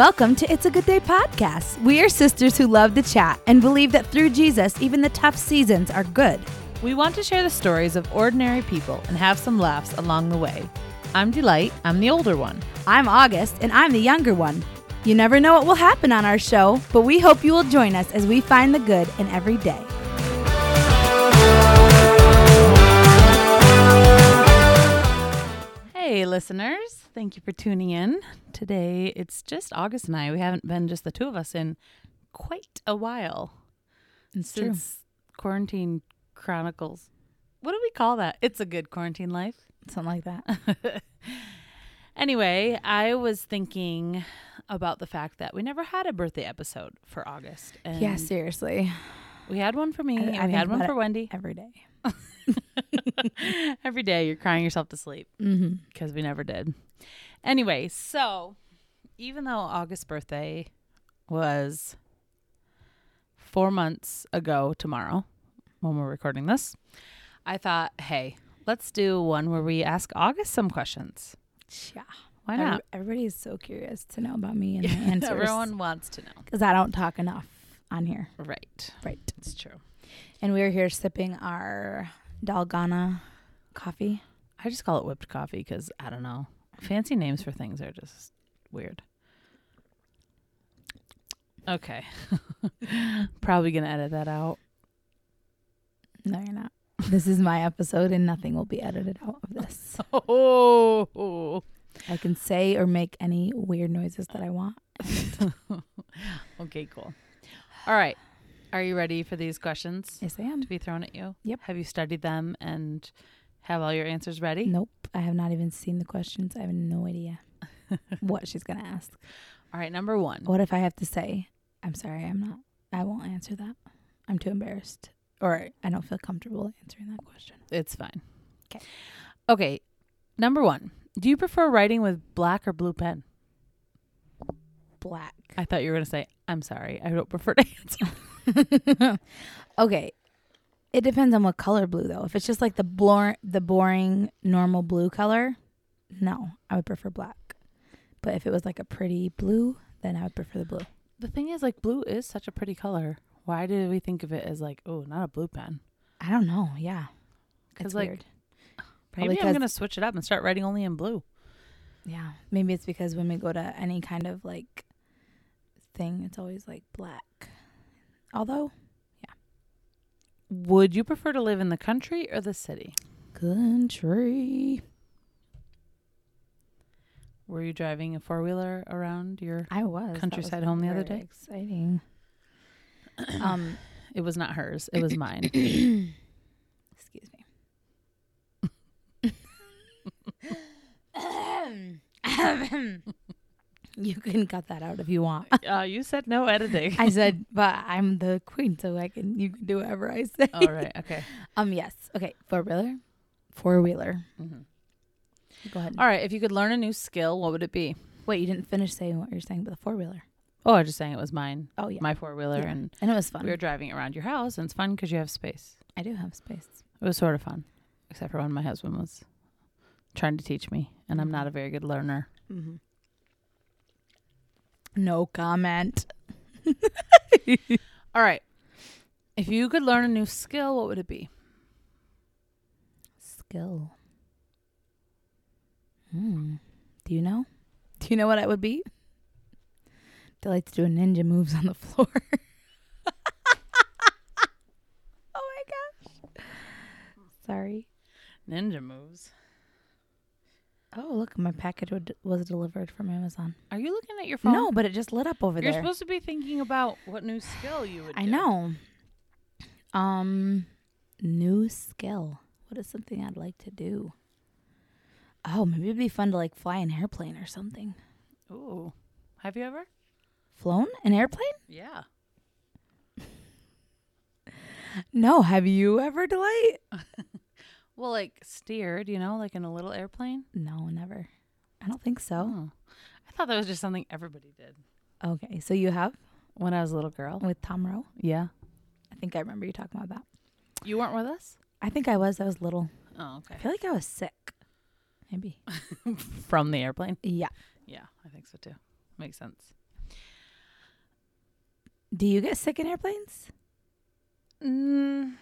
Welcome to It's a Good Day podcast. We are sisters who love to chat and believe that through Jesus, even the tough seasons are good. We want to share the stories of ordinary people and have some laughs along the way. I'm Delight, I'm the older one. I'm August, and I'm the younger one. You never know what will happen on our show, but we hope you will join us as we find the good in every day. Hey, listeners. Thank you for tuning in. Today, it's just August and I. We haven't been just the two of us in quite a while. It's true. since Quarantine Chronicles. What do we call that? It's a good quarantine life. Something like that. Anyway, I was thinking about the fact that we never had a birthday episode for August. And yeah, seriously. we had one for me I- and we had one for Wendy. Every day. Every day you're crying yourself to sleep Mm-hmm. because we never did. Anyway, so even though August's birthday was four months ago tomorrow when we're recording this, I thought, hey, let's do one where we ask August some questions. Yeah. Why not? Everybody is so curious to know about me and my answers. Everyone wants to know. Because I don't talk enough on here. Right. Right. It's true. And we're here sipping our Dalgona coffee. I just call it whipped coffee because I don't know. Fancy names for things are just weird. Okay. Probably going to edit that out. No, you're not. This is my episode, and nothing will be edited out of this. Oh. I can say or make any weird noises that I want. Okay, cool. All right. Are you ready for these questions Yes, I am. to be thrown at you? Yep. Have you studied them and have all your answers ready? Nope. I have not even seen the questions. I have no idea what she's going to ask. All right, number one. What if I have to say, I'm sorry, I'm not, I won't answer that. I'm too embarrassed. Or I don't feel comfortable answering that question. It's fine. Okay. Okay. Number one. Do you prefer writing with black or blue pen? Black. I thought you were going to say, I'm sorry. I don't prefer to answer. okay. It depends on what color blue though. If it's just like the blor- the boring normal blue color, no, I would prefer black. But if it was like a pretty blue, then I would prefer the blue. The thing is, like, blue is such a pretty color. Why did we think of it as, like, oh, not a blue pen? I don't know. Yeah. It's like, weird. Probably Maybe I'm going to switch it up and start writing only in blue. Yeah. Maybe it's because when we go to any kind of like thing, it's always like black. Although, Would you prefer to live in the country or the city? country. Were you driving a four wheeler around your? I was. Countryside was home the other day? Exciting. um, It was not hers. It was mine. excuse me. you can cut that out if you want. uh, you said no editing. I said, but I'm the queen, so I can. You can do whatever I say. All right. Okay. Um. Yes. Okay. Four wheeler. Four wheeler. Mhm. Go ahead. All right. If you could learn a new skill, what would it be? Wait, you didn't finish saying what you're saying about the four wheeler. Oh, I was just saying it was mine, Oh yeah. my four wheeler, Yeah. and and it was fun. we were driving around your house, and it's fun because you have space. I do have space. It was sort of fun, except for when my husband was trying to teach me, and I'm not a very good learner. Mm-hmm. No comment. All right. If you could learn a new skill, what would it be? Skill. Hmm. Do you know? Do you know what it would be? Delight's doing ninja moves on the floor. oh my gosh. Sorry. Ninja moves. Oh, look, my package would- was delivered from Amazon. Are you looking at your phone? No, but it just lit up over there. You're supposed to be thinking about what new skill you would. I do. know. Um, new skill. What is something I'd like to do? Oh, maybe it'd be fun to like fly an airplane or something. Ooh. Have you ever? Flown an airplane? Yeah. No. Have you ever, Delight? Well, like steered, you know, like in a little airplane. No, never. I don't think so. Oh. I thought that was just something everybody did Okay, so you have when I was a little girl. with Tom Rowe. Yeah. I think I remember you talking about that. You weren't with us? I think I was. I was little. Oh, okay. I feel like I was sick. Maybe. From the airplane? Yeah. Yeah, I think so too. Makes sense. Do you get sick in airplanes? Mm,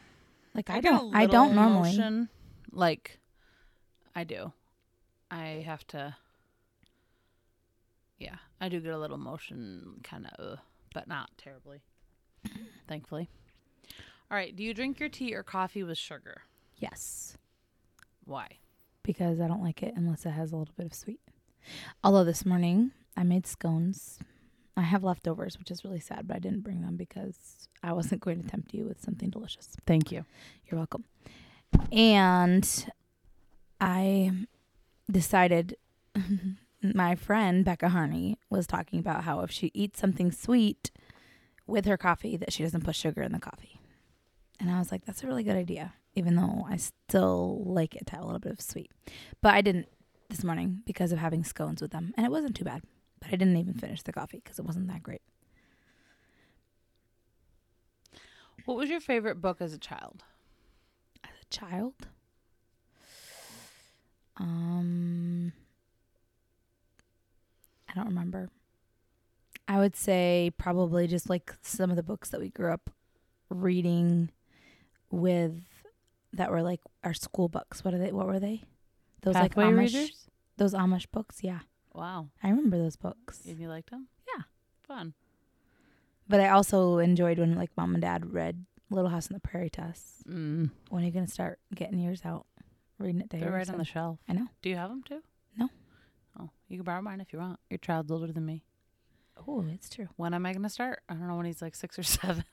Like I, a don't. I don't normally. motion. Like, I do. I have to. Yeah, I do get a little motion, kind of, uh, but not terribly. Thankfully. All right. Do you drink your tea or coffee with sugar? Yes, Why? because I don't like it unless it has a little bit of sweet. Although this morning I made scones. I have leftovers, which is really sad, but I didn't bring them because I wasn't going to tempt you with something delicious. Thank you. You're welcome. And I decided my friend Becca Harney was talking about how if she eats something sweet with her coffee that she doesn't put sugar in the coffee. And I was like, that's a really good idea, even though I still like it to have a little bit of sweet. But I didn't this morning because of having scones with them. And it wasn't too bad. But I didn't even finish the coffee because it wasn't that great. What was your favorite book as a child? Child, um, I don't remember. I would say probably just like some of the books that we grew up reading with that were like our school books. What are they? What were they? Those Pathway like Amish, readers? those Amish books. Yeah, Wow. I remember those books. And you liked them? Yeah. Fun. But I also enjoyed when like mom and dad read Little House on the Prairie us. Mm. When are you gonna start getting yours out, reading it to They're right on the shelf. I know. Do you have them too? No. Oh, you can borrow mine if you want. Your child's older than me. Oh, it's true. When am I going to start? I don't know when he's like six or seven.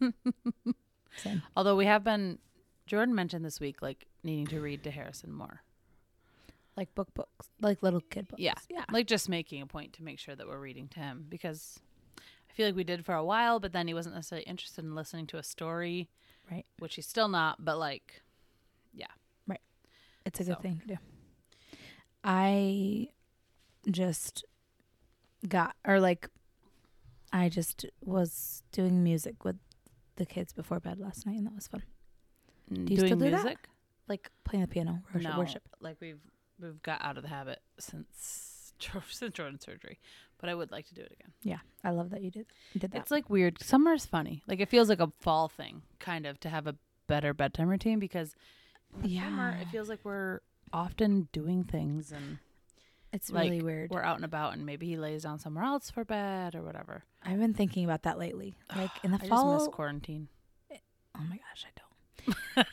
Same. Although we have been, Jordan mentioned this week, like needing to read to Harrison more. Like book books, like little kid books. Yeah. yeah. Like just making a point to make sure that we're reading to him because I feel like we did for a while, but then he wasn't necessarily interested in listening to a story. Right. Which he's still not, but like, yeah. Right. It's a good thing to do. I just got, or like, I just was doing music with the kids before bed last night, and that was fun. do you doing still do that? music. Like playing the piano, worship. no, worship. like we've we've got out of the habit since since Jordan's surgery, but I would like to do it again. Yeah, I love that you did did that. It's like weird. Summer's funny. Like it feels like a fall thing, kind of, to have a better bedtime routine because the summer Yeah. it feels like we're often doing things and it's like, really weird. we're out and about and maybe he lays down somewhere else for bed or whatever. I've been thinking about that lately. Like in the I fall. just miss quarantine. oh my gosh, I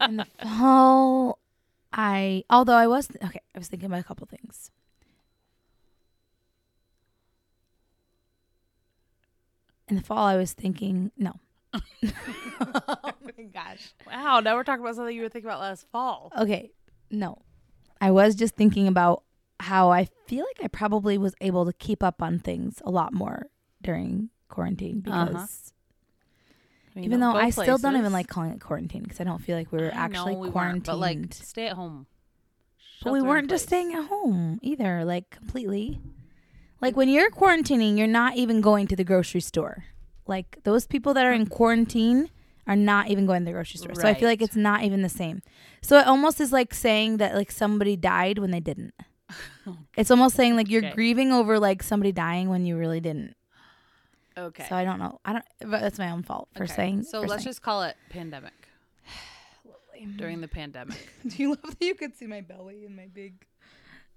don't. in the fall, I although I was okay, I was thinking about a couple things. In the fall, I was thinking no. oh my gosh. Wow, now we're talking about something you were thinking about last fall. Okay, no. I was just thinking about how I feel like I probably was able to keep up on things a lot more during quarantine because Uh-huh. I mean, even though I still don't even like calling it quarantine because I don't feel like we were I actually know we quarantined. but like stay at home. But we weren't just staying at home either, like completely. Like when you're quarantining, you're not even going to the grocery store. Like those people that are in quarantine are not even going to the grocery store. So I feel like Right. it's not even the same. So it almost is like saying that like somebody died when they didn't. Oh, it's almost saying like you're Okay. grieving over like somebody dying when you really didn't. Okay. So I don't know. I don't. But that's my own fault for Okay. saying. So for let's saying- just call it pandemic. During the pandemic. Do you love that you could see my belly and my big,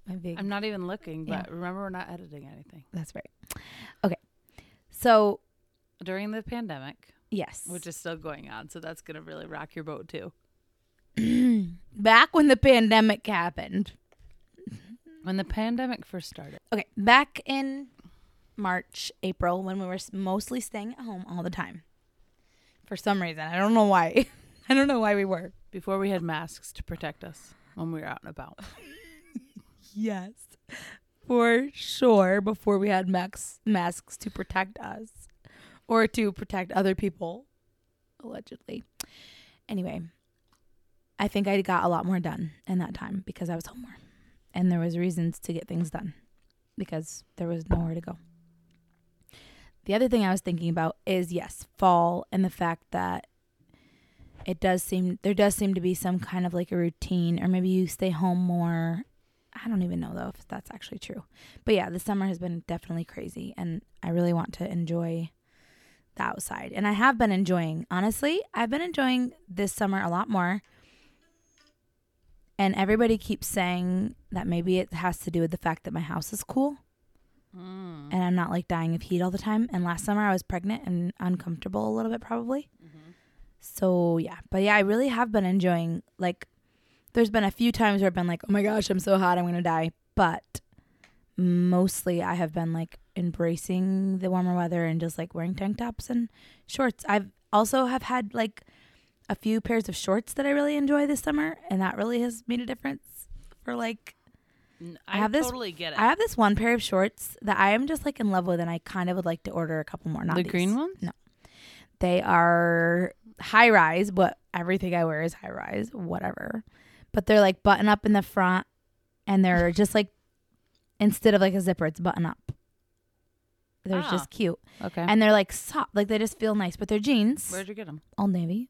my big? I'm not even looking, Yeah. but remember we're not editing anything. That's right. Okay. So During the pandemic, yes, which is still going on, so that's gonna really rock your boat too. back when the pandemic happened. When the pandemic first started. Okay, back in March, April, when we were mostly staying at home all the time. For some reason, I don't know why. I don't know why we were. Before we had masks to protect us when we were out and about. Yes, for sure. Before we had max masks to protect us, or to protect other people, allegedly. Anyway, I think I got a lot more done in that time because I was home more, and there was reasons to get things done because there was nowhere to go. The other thing I was thinking about is yes, fall and the fact that it does seem there does seem to be some kind of like a routine or maybe you stay home more. I don't even know though if that's actually true. But yeah, the summer has been definitely crazy and I really want to enjoy the outside. And I have been enjoying, honestly, I've been enjoying this summer a lot more. And everybody keeps saying that maybe it has to do with the fact that my house is cool Mm. and I'm not like dying of heat all the time. And last summer I was pregnant and uncomfortable a little bit, probably. Mm-hmm. So yeah, but yeah, I really have been enjoying. Like, there's been a few times where I've been like, "Oh my gosh, I'm so hot, I'm gonna die." But mostly, I have been like embracing the warmer weather and just like wearing tank tops and shorts. I've also have had like a few pairs of shorts that I really enjoy this summer, and that really has made a difference for like I I, have this- totally get it. I have this one pair of shorts that I am just like in love with, and I kind of would like to order a couple more. Not the these. green ones? No. They are high rise, but everything I wear is high rise, whatever. But they're like button up in the front, and they're just like instead of like a zipper, it's button up. They're Ah. just cute, Okay. and they're like soft, like they just feel nice. But they're jeans, Where'd you get them? Old Navy.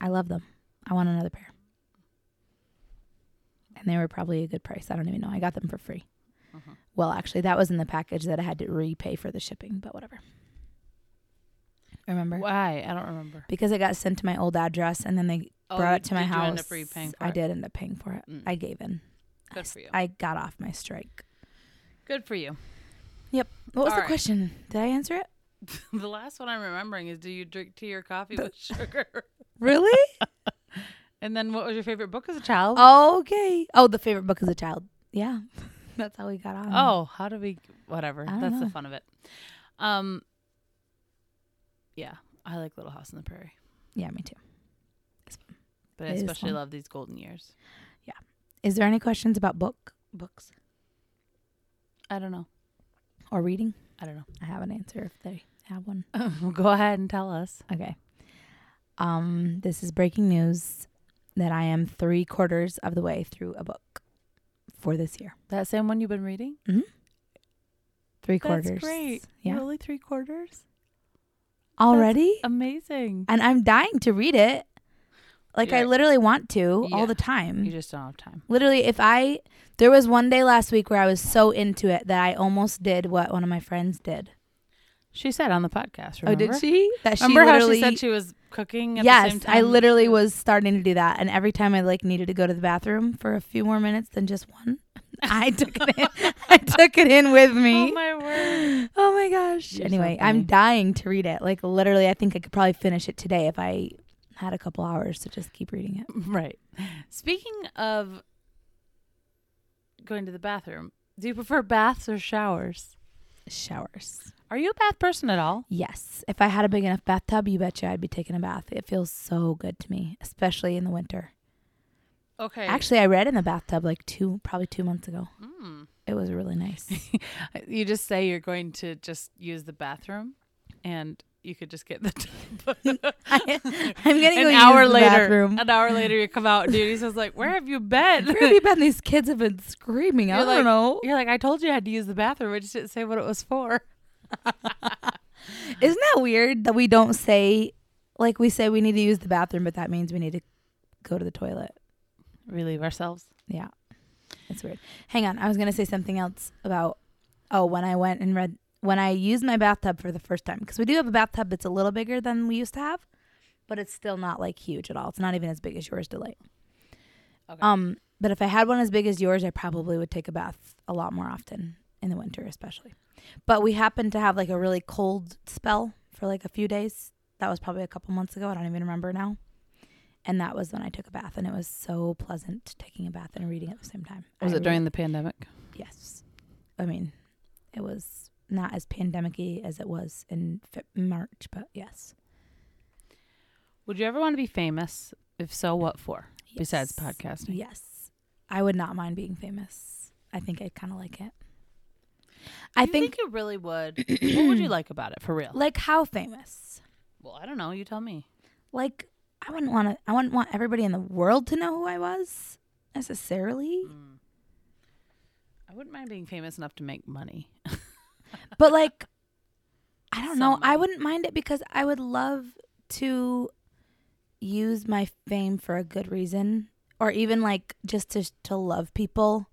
I love them. I want another pair, and they were probably a good price. I don't even know. I got them for free. Mhm. Well, actually, that was in the package that I had to repay for the shipping, but whatever. Remember? Why? I don't remember. Because it got sent to my old address and then they Oh, brought it to my house. You end up repaying for I it? did end up paying for it. Mm. I gave in. Good I, for you. I got off my strike. Good for you. Yep. What was All the right. question? Did I answer it? the last one I'm remembering is do you drink tea or coffee with sugar? Really? And then what was your favorite book as a child? okay. Oh, the favorite book as a child. Yeah. That's how we got on. Oh, how do we whatever. That's know. the fun of it. Um Yeah, I like Little House on the Prairie. Yeah, me too. But I It is especially fun. love these golden years. Yeah. Is there any questions about book books I don't know. or reading? I don't know. I have an answer if they have one. Go ahead and tell us. Okay. Um, this is breaking news that I am three quarters of the way through a book for this year. That same one you've been reading? Three That's quarters. great. Yeah. Really three quarters? Already? Amazing. and I'm dying to read it. Like I literally want to Yeah. all the time. You just don't have time. literally, if I there was one day last week where I was so into it that I almost did what one of my friends did. She said on the podcast. Oh, did she? That she Remember how she said she was cooking at the same Yes, time? I literally was starting to do that, and every time I like needed to go to the bathroom for a few more minutes than just one, I took it in. I took it in with me. Oh my word. Oh my gosh. You're anyway, funny. I'm dying to read it. Like literally, I think I could probably finish it today if I had a couple hours to just keep reading it. Right. Speaking of going to the bathroom, do you prefer baths or showers? Showers. Are you a bath person at all? Yes. If I had a big enough bathtub, you betcha I'd be taking a bath. It feels so good to me, especially in the winter. Okay. Actually, I read in the bathtub like two, probably two months ago. Mm. It was really nice. you just say you're going to just use the bathroom, and you could just get the tub. I, am gonna an hour later, bathroom. an hour later, you come out, and Judy says like, "Where have you been?" Where have you been? These kids have been screaming. I You're don't like- know. You're like, "I told you I had to use the bathroom. I just didn't say what it was for." Isn't that weird that we don't say, like, we say we need to use the bathroom, but that means we need to go to the toilet? Relieve ourselves. Yeah. It's weird. Hang on. I was going to say something else about, oh, when I went and read, when I used my bathtub for the first time, because we do have a bathtub that's a little bigger than we used to have, but it's still not like huge at all. It's not even as big as yours, Delight. Okay. Um, but if I had one as big as yours, I probably would take a bath a lot more often in the winter, especially. But we happened to have like a really cold spell for like a few days. That was probably a couple months ago. I don't even remember now. And that was when I took a bath, and it was so pleasant taking a bath and reading at the same time. Was I it during the pandemic? Yes. I mean, it was not as pandemic-y as it was in Fe- March, but yes. Would you ever want to be famous? If so, what for? Besides podcasting. Yes. I would not mind being famous. I think I kind of like it. I You think, you really would. what would you like about it for real? like how famous? Well, I don't know. You tell me. Like I wouldn't want to I wouldn't want everybody in the world to know who I was necessarily. Mm. I wouldn't mind being famous enough to make money. But like I don't know. I wouldn't mind it because I would love to use my fame for a good reason or even like just to to love people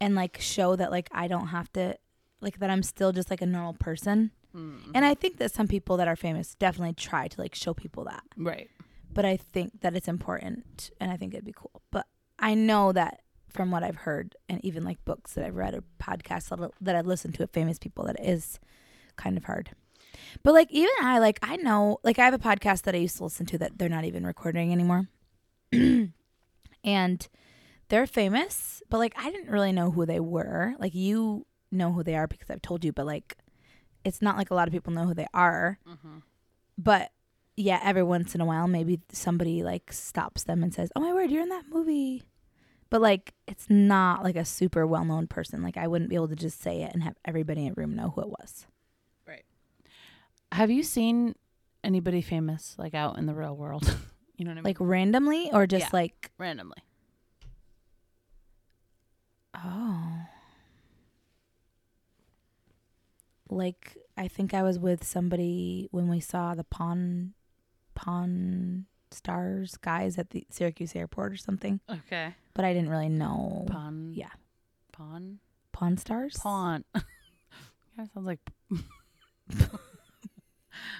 and like show that like I don't have to like that I'm still just like a normal person Mm. And I think that some people that are famous definitely try to like show people that. right. But I think that it's important and I think it'd be cool. But I know that from what I've heard and even like books that I've read or podcasts that I've listened to of famous people that it is kind of hard. But like even I like I know like I have a podcast that I used to listen to that they're not even recording anymore. and they're famous, but like I didn't really know who they were. Like you know who they are because I've told you, but like it's not like a lot of people know who they are. Mm-hmm. But yeah, every once in a while, maybe somebody like stops them and says, "Oh my word, you're in that movie." But like, it's not like a super well known person. Like, I wouldn't be able to just say it and have everybody in the room know who it was. Right. Have you seen anybody famous like out in the real world? you know what I mean? Like randomly, or just Yeah. like, randomly. oh, like I think I was with somebody when we saw the pawn, pawn stars guys at the Syracuse airport or something. Okay. But I didn't really know Pawn. Yeah. Pawn. pawn stars. Pawn. yeah, sounds like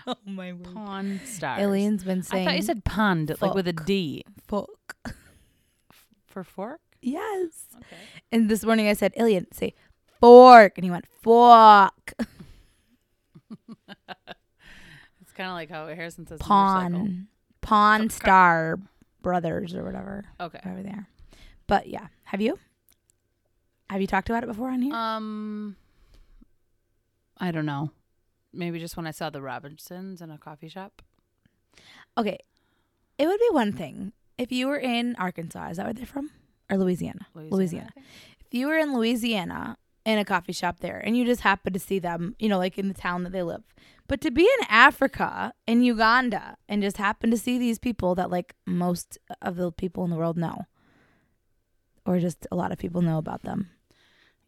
Oh my word. pawn stars. Ilian's been saying. I thought you said pond, like with a D. Fork. For fork. Yes. Okay. And this morning I said, Ilian, say fork. And he went, fuck. It's kind of like how Harrison says motorcycle. Pawn. Pawn Star Brothers or whatever. Okay. Whatever they are. But yeah. Have you? Have you talked about it before on here? Um, I don't know. Maybe just when I saw the Robinsons in a coffee shop. okay. It would be one thing if you were in Arkansas. Is that where they're from? Or Louisiana? Louisiana. Think. if you were in Louisiana in a coffee shop there and you just happen to see them, you know, like in the town that they live. But to be in Africa, in Uganda, and just happen to see these people that like most of the people in the world know, or just a lot of people know about them,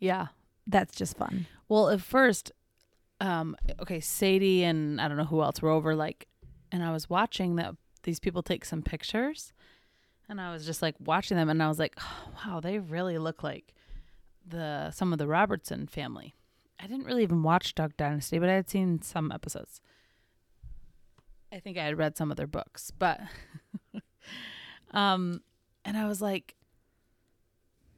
Yeah. that's just fun. Well, at first, um, okay, Sadie and I don't know who else were over, like, and I was watching that these people take some pictures, and I was just like watching them, and I was like, oh, wow, they really look like the some of the Robertson family. I didn't really even watch Duck Dynasty, but I had seen some episodes. I think I had read some of their books, but um, and I was like,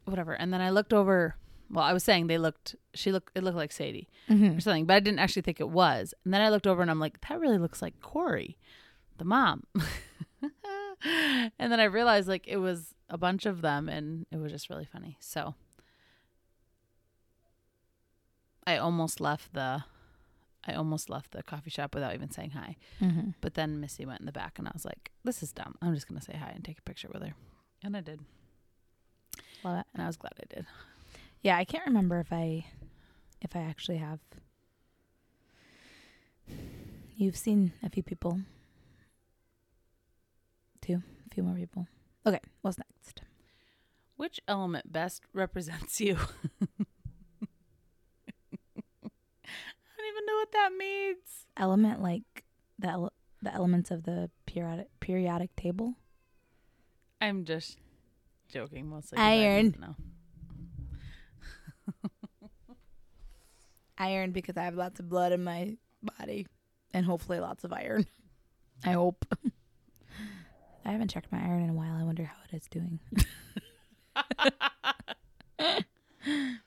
whatever. And then I looked over. Well, I was saying they looked. She looked. It looked like Sadie Mm-hmm. or something, but I didn't actually think it was. And then I looked over and I'm like, that really looks like Korie, the mom. and then I realized like it was a bunch of them, and it was just really funny. So I almost left the. I almost left the coffee shop without even saying hi. Mm-hmm. But then Missy went in the back, and I was like, "This is dumb. I'm just gonna say hi and take a picture with her." And I did, Love it. and I was glad I did. Yeah, I can't remember if I, if I actually have. You've seen a few people. Two, a few more people. Okay, what's next? Which element best represents you? I don't even know what that means. element like the ele- the elements of the periodic periodic table? I'm just joking mostly. 'cause I Iron. know. Iron because I have lots of blood in my body and hopefully lots of iron. I hope. I haven't checked my iron in a while. I wonder how it is doing.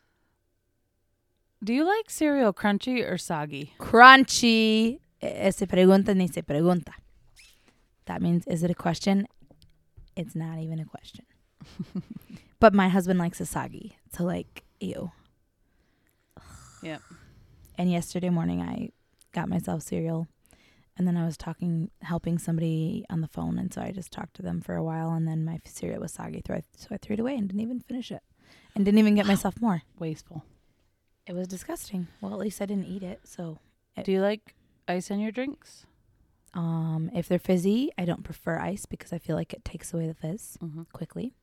Do you like cereal crunchy or soggy? Crunchy. Eh, Se pregunta ni se pregunta. That means is it a question? It's not even a question. but my husband likes a soggy. So like ew. Yep. And yesterday morning, I got myself cereal, and then I was talking, helping somebody on the phone, and so I just talked to them for a while, and then my cereal was soggy, so I, so I threw it away and didn't even finish it, and didn't even get myself more. Wasteful. It was disgusting. Well, at least I didn't eat it. So, Do you like ice in your drinks? um, if they're fizzy, I don't prefer ice because I feel like it takes away the fizz Mm-hmm. quickly.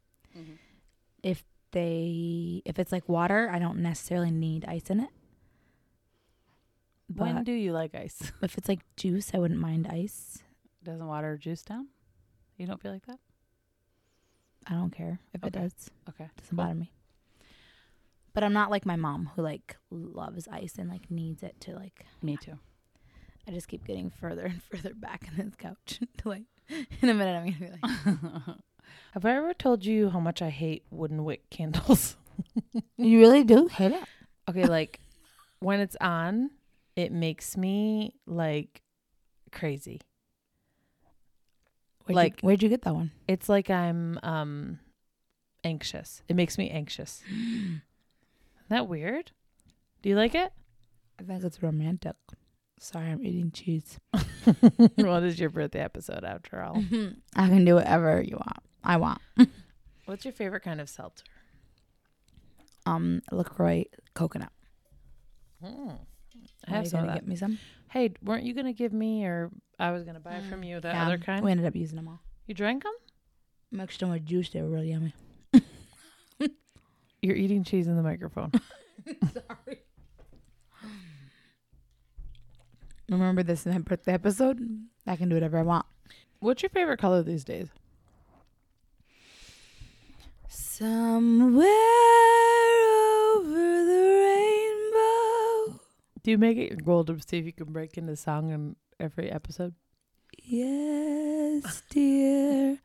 If they, if it's like water, I don't necessarily need ice in it. But When do you like ice? if it's like juice, I wouldn't mind ice. Doesn't water juice down? You don't feel like that? I don't care if it does. Okay. doesn't Cool. bother me. But I'm not like my mom who like loves ice and like needs it to like. Me too. I just keep getting further and further back in this couch. like in a minute, I'm gonna be like, Have I ever told you how much I hate wooden wick candles? "You really do hate it?" okay, like when it's on, it makes me like crazy. Where'd Like- you, where'd you get that one? It's like I'm um anxious. It makes me anxious. Isn't that weird? Do you like it? I think it's romantic. Sorry, I'm eating cheese. well, this is your birthday episode after all. I can do whatever you want. I want. What's your favorite kind of seltzer? Um, Lacroix coconut. I Are have you some of gonna that. get me some? Hey, weren't you gonna give me, or I was gonna buy from you that other kind? We ended up using them all. You drank them? Mixed them with juice. They were really yummy. You're eating cheese in the microphone. Sorry. Remember this in my birthday episode? I can do whatever I want. What's your favorite color these days? Somewhere over the rainbow. Do you make it your goal to see if you can break into song in every episode? Yes, dear,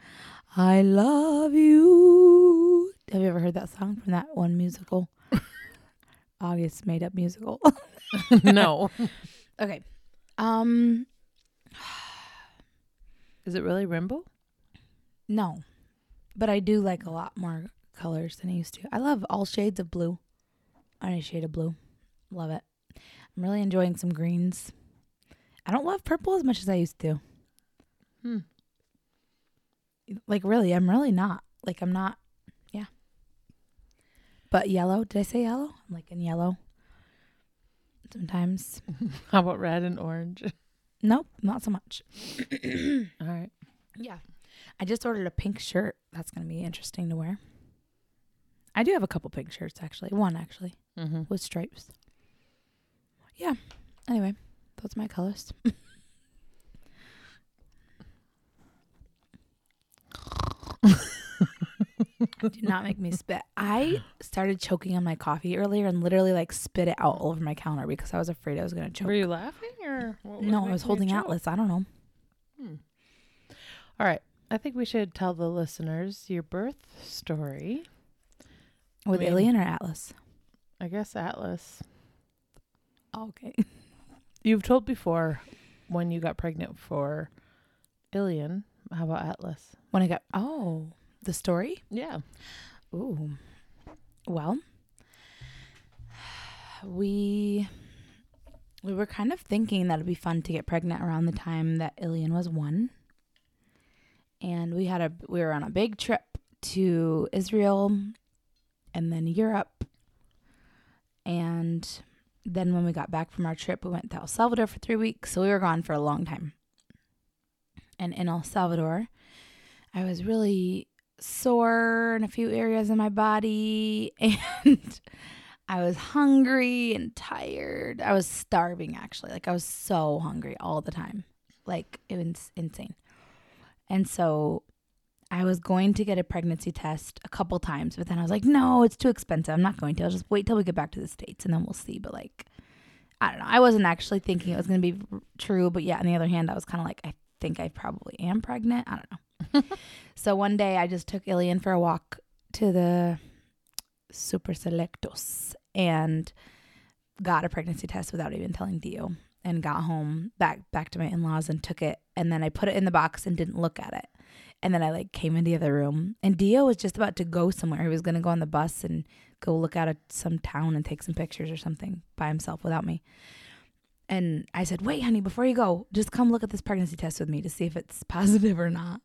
I love you. Have you ever heard that song from that one musical? August made up musical. no. okay. Um Is it really rainbow? no. But I do like a lot more colors than I used to. I love all shades of blue. Any shade of blue. Love it. I'm really enjoying some greens. I don't love purple as much as I used to. Hmm. Like really, I'm really not. Like I'm not. But yellow. Did I say yellow? I'm like in yellow. Sometimes. How about red and orange? Nope, not so much. All right. Yeah. I just ordered a pink shirt. That's going to be interesting to wear. I do have a couple pink shirts actually. One actually Mm-hmm. with stripes. Yeah. Anyway, those are my colors. Do not make me spit. I started choking on my coffee earlier and literally like spit it out all over my counter because I was afraid I was going to choke. Were you laughing or what no, I was holding? Atlas. I don't know. Hmm. All right. I think we should tell the listeners your birth story. With mean- Ilian or Atlas? I guess Atlas. okay. You've told before when you got pregnant for Ilian. How about Atlas? When I got oh the story. Yeah. Ooh, well, we we were kind of thinking that it'd be fun to get pregnant around the time that Ilian was one, and we had a we were on a big trip to Israel, and then Europe, and then when we got back from our trip, we went to El Salvador for three weeks. So we were gone for a long time, and in El Salvador, I was really sore in a few areas in my body and I was hungry and tired. I was starving actually. Like I was so hungry all the time. Like it was insane. And so I was going to get a pregnancy test a couple times, but then I was like, no, it's too expensive. I'm not going to. I'll just wait till we get back to the States and then we'll see. But like, I don't know. I wasn't actually thinking it was going to be true. But yeah, on the other hand, I was kind of like, I think I probably am pregnant. I don't know. so one day I just took Ilian for a walk to the Super Selectos and got a pregnancy test without even telling Dio and got home back back to my in-laws and took it and then I put it in the box and didn't look at it. And then I like came into the other room and Dio was just about to go somewhere. He was going to go on the bus and go look out at some town and take some pictures or something by himself without me. And I said, "Wait, honey, before you go, just come look at this pregnancy test with me to see if it's positive or not."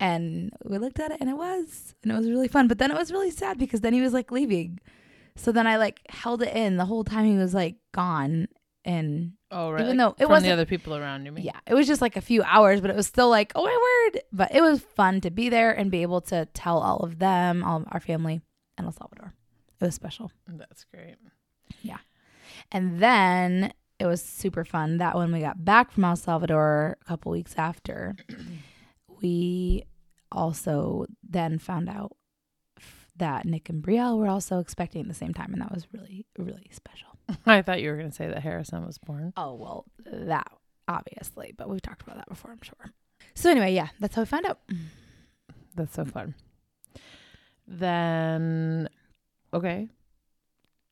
And we looked at it and it was. And it was really fun, but then it was really sad because then he was like leaving. So then I like held it in the whole time he was like gone and Oh, right. Even though it wasn't- the other people around you. Mean. yeah, it was just like a few hours, but it was still like, oh my word. But it was fun to be there and be able to tell all of them, all of our family and El Salvador. It was special. That's great. Yeah. And then it was super fun that when we got back from El Salvador a couple weeks after, we also then found out that Nick and Brielle were also expecting at the same time. And that was really, really special. I thought you were going to say that Harrison was born. Oh, well, that obviously, but we've talked about that before, I'm sure. So anyway, yeah, that's how we found out. That's so fun. Then, okay.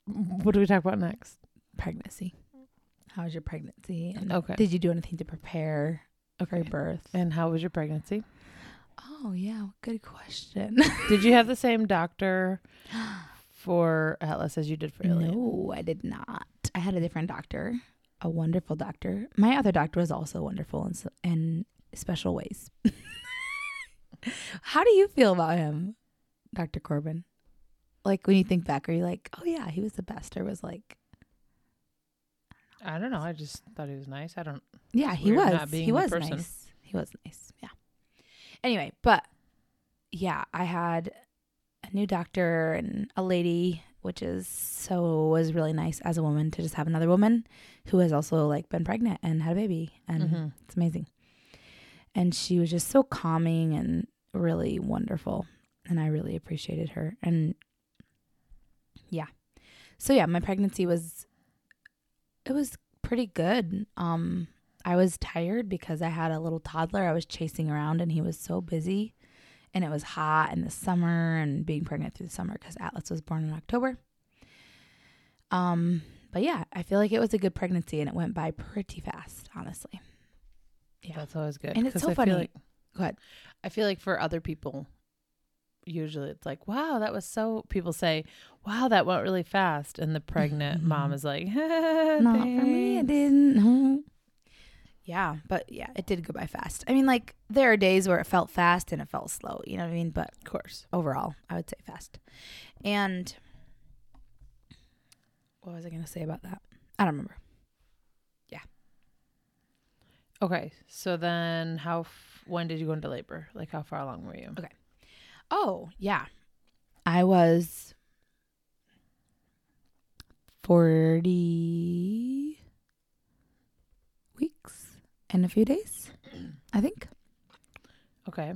What do we talk about next? Pregnancy. How was your pregnancy? And Okay. Did you do anything to prepare for your Okay. birth? And how was your pregnancy? Oh yeah, good question. Did you have the same doctor for Atlas as you did for Ilian? no, I did not. I had a different doctor, a wonderful doctor. My other doctor was also wonderful in, in special ways. How do you feel about him, Dr. Corbin? Like when you think back, are you like, oh yeah, he was the best, or was like, I don't know. I just thought he was nice. I don't. yeah, he was. He was nice. He was nice. Yeah. Anyway, but yeah, I had a new doctor and a lady, which is so was really nice as a woman to just have another woman who has also like been pregnant and had a baby, and Mhm. it's amazing. And she was just so calming and really wonderful, and I really appreciated her. And yeah, so yeah, my pregnancy was it was pretty good. Um, I was tired because I had a little toddler I was chasing around, and he was so busy and it was hot in the summer and being pregnant through the summer because Atlas was born in October. Um, but yeah, I feel like it was a good pregnancy and it went by pretty fast, honestly. Yeah. That's always good. And it's so I funny. Like, Go ahead. I feel like for other people, usually it's like, "Wow, that was so." People say, "Wow, that went really fast," and the pregnant mm-hmm. mom is like, Not for me, it didn't. No. Yeah, but yeah, it did go by fast. I mean, like there are days where it felt fast and it felt slow. You know what I mean? But Of course. overall, I would say fast. And what was I going to say about that? I don't remember. Yeah. Okay, so then how? F- when did you go into labor? Like, how far along were you? Okay. Oh, yeah. I was 40 weeks and a few days, I think. Okay.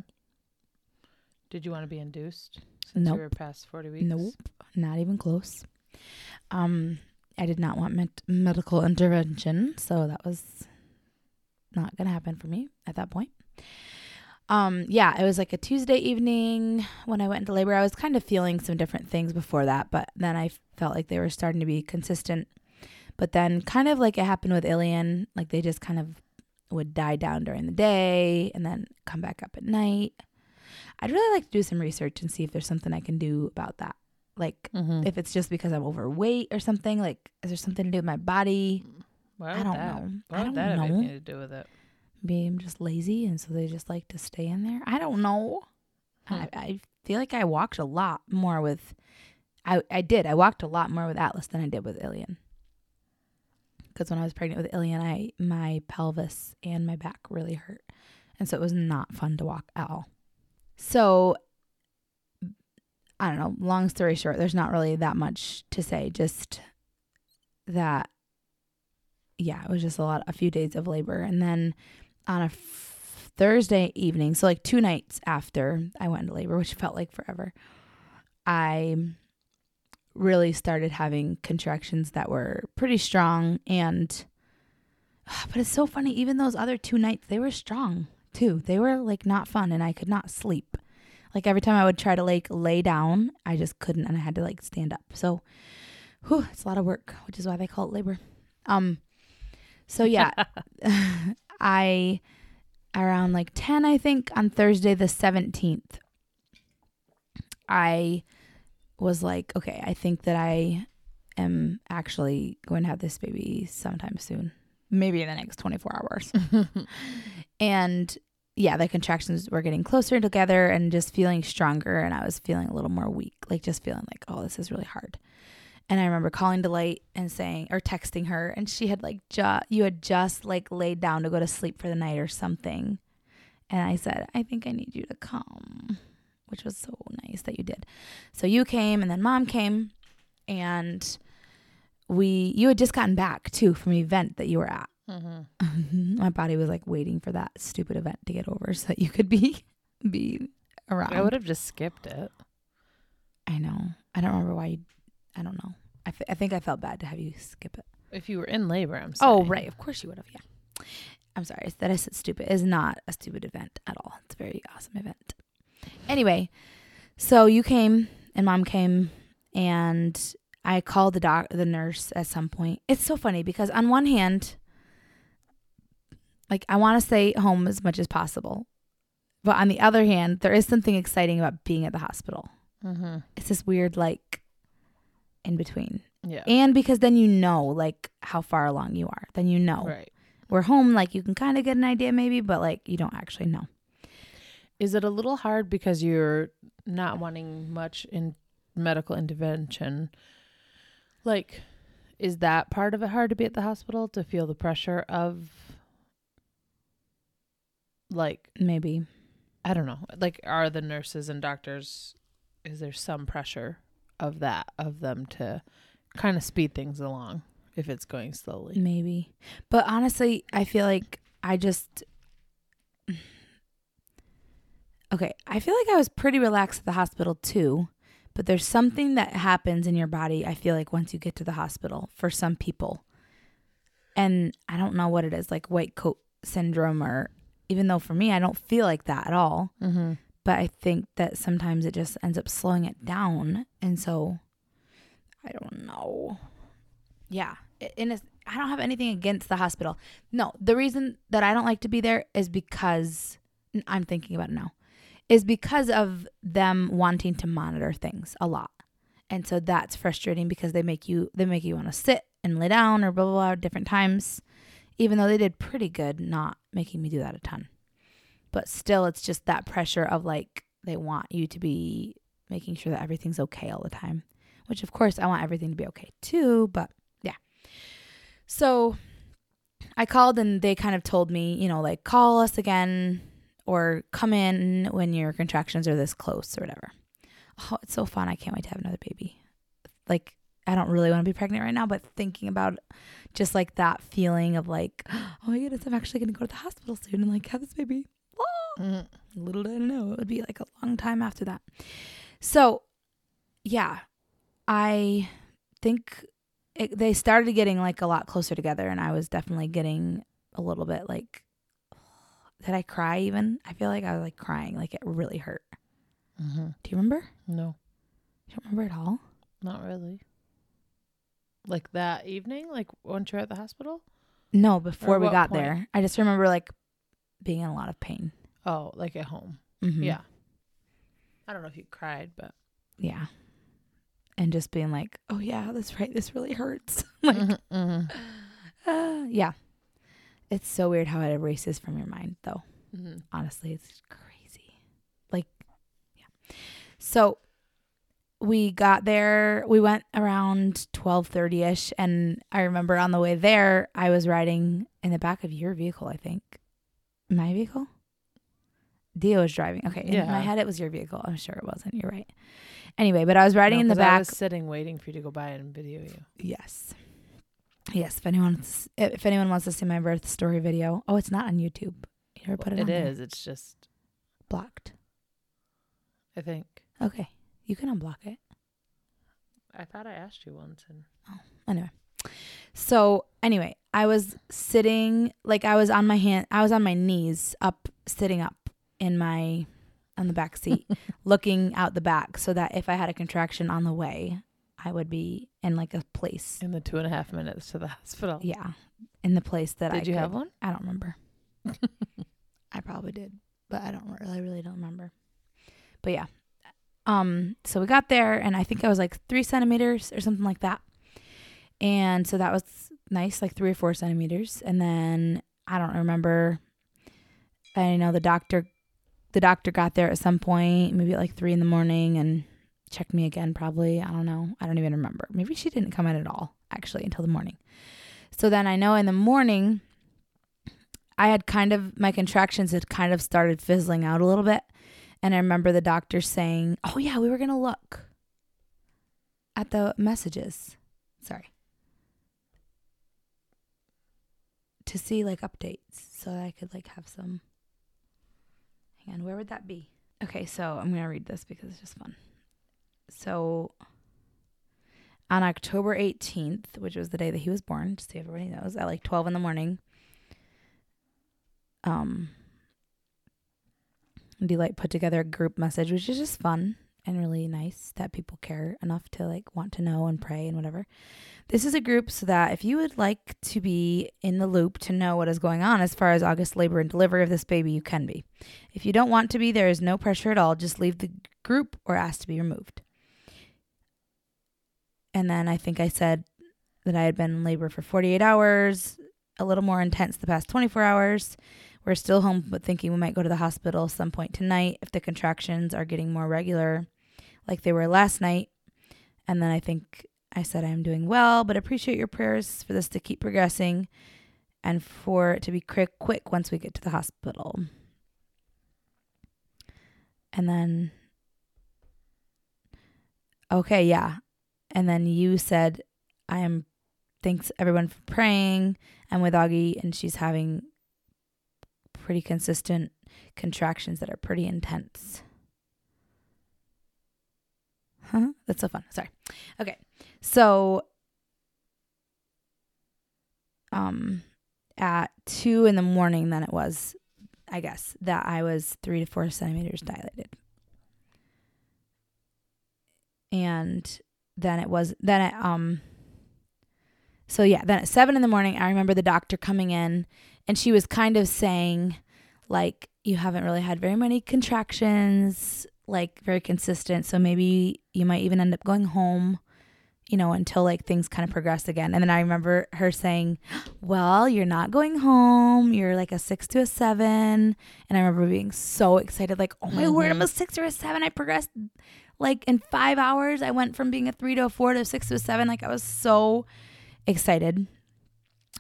Did you want to be induced since Nope. you were past forty weeks? Nope. Not even close. Um, I did not want med- medical intervention, so that was not gonna happen for me at that point. Um, yeah, it was like a Tuesday evening when I went into labor. I was kind of feeling some different things before that, but then I felt like they were starting to be consistent. But then, kind of like it happened with Ilian, like they just kind of would die down during the day and then come back up at night. I'd really like to do some research and see if there's something I can do about that. Like Mm-hmm. if it's just because I'm overweight or something. Like, is there something to do with my body? I don't that, know. What I don't that have know. anything to do with it? Maybe I'm just lazy, and so they just like to stay in there. I don't know. Hmm. I, I feel like I walked a lot more with. I I did. I walked a lot more with Atlas than I did with Ilian. Because when I was pregnant with Ilian, I my pelvis and my back really hurt, and so it was not fun to walk at all. So I don't know. Long story short, there's not really that much to say. Just that, yeah, it was just a lot, a few days of labor, and then on a f- Thursday evening, so like two nights after I went into labor, which felt like forever, I really started having contractions that were pretty strong and but it's so funny even those other two nights they were strong too. They were like not fun and i could not sleep. Like every time i would try to like lay down i just couldn't and i had to like stand up. So whew, it's a lot of work which is why they call it labor. Um so yeah i around like 10 i think on thursday the 17th i was like okay i think that i am actually going to have this baby sometime soon. Maybe in the next 24 hours. And yeah the contractions were getting closer together and just feeling stronger and i was feeling a little more weak like just feeling like oh this is really hard and i remember calling delight and saying or texting her and she had like ju- you had just like laid down to go to sleep for the night or something and i said i think i need you to come which was so nice that you did so you came and then mom came and we you had just gotten back too from an event that you were at mm-hmm. my body was like waiting for that stupid event to get over so that you could be be around. I would have just skipped it. I know. I don't remember why you. I don't know. I, f- I think I felt bad to have you skip it. If you were in labor, I'm saying. Oh right, of course you would have. Yeah. I'm sorry that I said stupid. Is not a stupid event at all. It's a very awesome event. Anyway, so you came and mom came and I called the doc the nurse at some point. It's so funny because on one hand, like I want to stay home as much as possible. But on the other hand, there is something exciting about being at the hospital. Mm-hmm. It's this weird like in between. Yeah. And because then you know like how far along you are. Then you know. Right. We're home like you can kind of get an idea maybe, but like you don't actually know. Is it a little hard because you're not wanting much in medical intervention? Like, is that part of it hard to be at the hospital to feel the pressure of, like, Maybe. I don't know, like, are the nurses and doctors, is there some pressure of that, of them to kind of speed things along if it's going slowly? Maybe. But honestly, I feel like I just Okay, I feel like I was pretty relaxed at the hospital too, but there's something that happens in your body, I feel like once you get to the hospital for some people. And I don't know what it is, like white coat syndrome or even though for me I don't feel like that at all, Mm-hmm. But I think that sometimes it just ends up slowing it down and so I don't know. Yeah, in a, I don't have anything against the hospital. No, the reason that I don't like to be there is because I'm thinking about it now. Is because of them wanting to monitor things a lot. And so that's frustrating because they make you they make you want to sit and lay down or blah blah blah different times even though they did pretty good not making me do that a ton. But still it's just that pressure of like they want you to be making sure that everything's okay all the time, which of course I want everything to be okay too, but yeah. So I called and they kind of told me, you know, like call us again or come in when your contractions are this close or whatever. Oh, it's so fun. I can't wait to have another baby. Like I don't really want to be pregnant right now, but thinking about just like that feeling of like, oh my goodness, I'm actually going to go to the hospital soon and like have this baby. Mm-hmm. Little did I know it would be like a long time after that. So, yeah, I think it, they started getting like a lot closer together, and I was definitely getting a little bit like, did I cry even? I feel like I was like crying, like it really hurt. Mm-hmm. Do you remember? No, You don't remember at all? not really. Like that evening, like once you're at the hospital? No, before we got point? there. I just remember like being in a lot of pain. Oh, like at home. Mhm. Yeah. I don't know if you cried, but Yeah. And just being like, oh, yeah, that's right. This really hurts. like, Mhm. uh, yeah. It's so weird how it erases from your mind, though. Mhm. Honestly, it's crazy. Like, yeah. So we got there. We went around twelve thirty ish, and I remember on the way there, I was riding in the back of your vehicle. I think my vehicle. Dio was driving. Okay, in Yeah. my head it was your vehicle. I'm sure it wasn't. You're right. Anyway, but I was riding No, in the 'cause I back. was sitting waiting for you to go by and video you. Yes. Yes. If anyone if anyone wants to see my birth story video, oh, it's not on YouTube. You never put it, It on there. is. It's just, blocked. I think. Okay, you can unblock it. I thought I asked you once, and Oh, Anyway, so anyway, I was sitting like I was on my hand, I was on my knees, up, sitting up in my on the back seat, looking out the back, so that if I had a contraction on the way, I would be in like a place. in the two and a half minutes to the hospital. Yeah, in the place that I Did you have one? I don't remember. I probably did, but I don't really, really don't remember. But yeah, um, so we got there, and I think I was like three centimeters or something like that, and so that was nice, like three or four centimeters. And then I don't remember. I know the doctor, the doctor got there at some point, maybe at like three in the morning, and checked me again. Probably, I don't know. I don't even remember. Maybe she didn't come in at all actually until the morning. So then I know in the morning, I had kind of, my contractions had kind of started fizzling out a little bit. And I remember the doctor saying, Oh, yeah, we were going to look at the messages. Sorry. To see like updates so I could like have some. Hang on, where would that be? Okay, so I'm going to read this because it's just fun. So on October 18th, which was the day that he was born, just so everybody knows, at like 12 in the morning, um Delight put together a group message, which is just fun and really nice that people care enough to like want to know and pray and whatever. This is a group so that if you would like to be in the loop to know what is going on as far as Augie's labor and delivery of this baby, you can be. If you don't want to be, there is no pressure at all. Just leave the group or ask to be removed. And then I think I said that I had been in labor for 48 hours, a little more intense the past 24 hours. We're still home, but thinking we might go to the hospital some point tonight if the contractions are getting more regular, like they were last night. And then I think I said I'm doing well, but appreciate your prayers for this to keep progressing and for it to be quick, quick once we get to the hospital. And then, okay, yeah. And then you said, I am, thanks everyone for praying. I'm with Augie, and she's having pretty consistent contractions that are pretty intense. Huh? That's so fun. Sorry. Okay. So um at two in the morning then it was, I guess, that I was three to four centimeters dilated. And then it was then it um so yeah, then at seven in the morning I remember the doctor coming in and she was kind of saying like you haven't really had very many contractions like very consistent so maybe you might even end up going home you know until like things kind of progress again. And then i remember her saying well you're not going home. You're like a six to a seven. And i remember being so excited like oh my word i'm a mm-hmm. six or a seven. I progressed like in five hours. I went from being a three to a four to a six to a seven. Like i was so excited.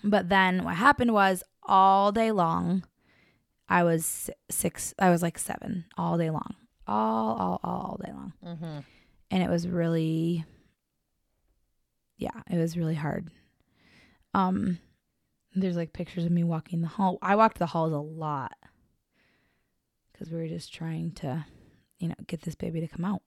But then what happened was all day long. I was six i was like seven all day long. All all all day long. Mm-hmm. and it was really yeah it was really hard. Um there's like pictures of me walking the hall. I walked the halls a lot because we were just trying to you know get this baby to come out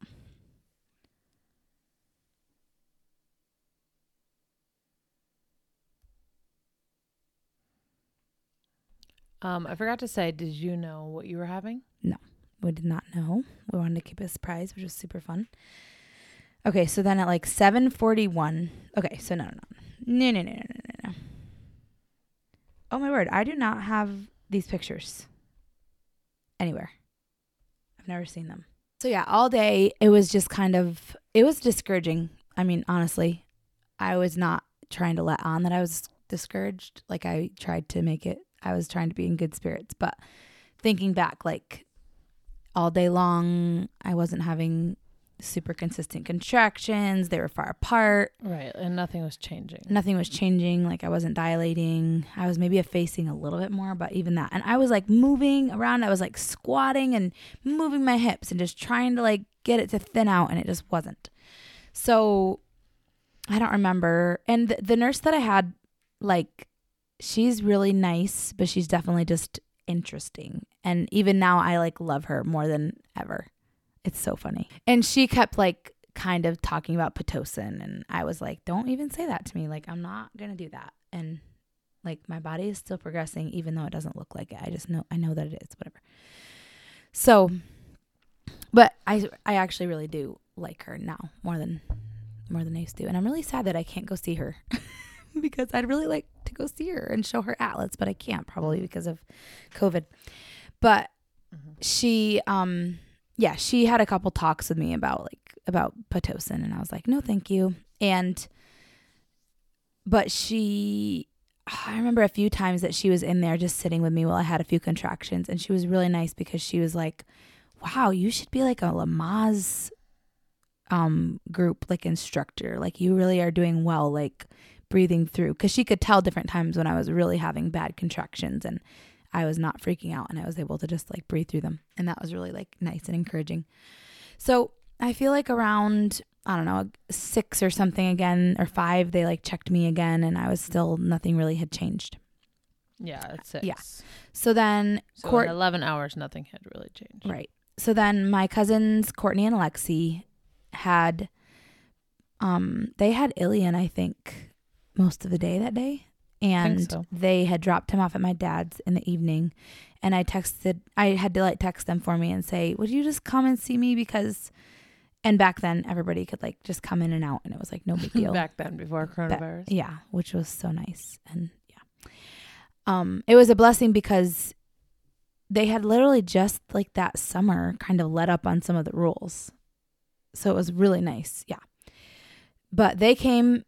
Um, I forgot to say, did you know what you were having? No, we did not know. We wanted to keep it a surprise, which was super fun. Okay, so then at like 7:41. Okay, so no, no, no, no, no, no, no, no. Oh my word, I do not have these pictures anywhere. I've never seen them. So yeah, all day it was just kind of it was discouraging. I mean, honestly, I was not trying to let on that I was discouraged. Like I tried to make it i was trying to be in good spirits but thinking back like all day long. I wasn't having super consistent contractions. They were far apart. Right, and nothing was changing. Nothing was changing. Like I wasn't dilating. I was maybe effacing a little bit more, but even that. And I was like moving around. I was like squatting and moving my hips and just trying to like get it to thin out, and it just wasn't. So I don't remember. And the, the nurse that I had, like, she's really nice, but she's definitely just interesting. And even now, I like love her more than ever. It's so funny. And she kept like kind of talking about Pitocin. And I was like, don't even say that to me. Like, I'm not going to do that. And like, my body is still progressing, even though it doesn't look like it. I just know, I know that it is, whatever. So, but I, I actually really do like her now more than, more than I used to. And I'm really sad that I can't go see her because I'd really like to go see her and show her Atlas, but I can't probably because of COVID. But she um yeah, she had a couple talks with me about like about Pitocin and I was like, "No, thank you." And but she I remember a few times that she was in there just sitting with me while I had a few contractions and she was really nice because she was like, "Wow, you should be like a Lamaze um group like instructor. Like you really are doing well like breathing through cuz she could tell different times when I was really having bad contractions and I was not freaking out and I was able to just like breathe through them. And that was really like nice and encouraging. So I feel like around, I don't know, six or something again, or five, they like checked me again and I was still, nothing really had changed. Yeah, it's six. Yeah. So then, So Court- in 11 hours, nothing had really changed. right. So then my cousins, Courtney and Alexi, had, um, they had Ilian, I think, most of the day that day. and so. they had dropped him off at my dad's in the evening. And i texted i had to like text them for me and say would you just come and see me? Because and back then everybody could like just come in and out and it was like no big deal. Back then, before coronavirus. yeah which was so nice. And yeah. Um it was a blessing because they had literally just like that summer kind of let up on some of the rules. So it was really nice yeah. But they came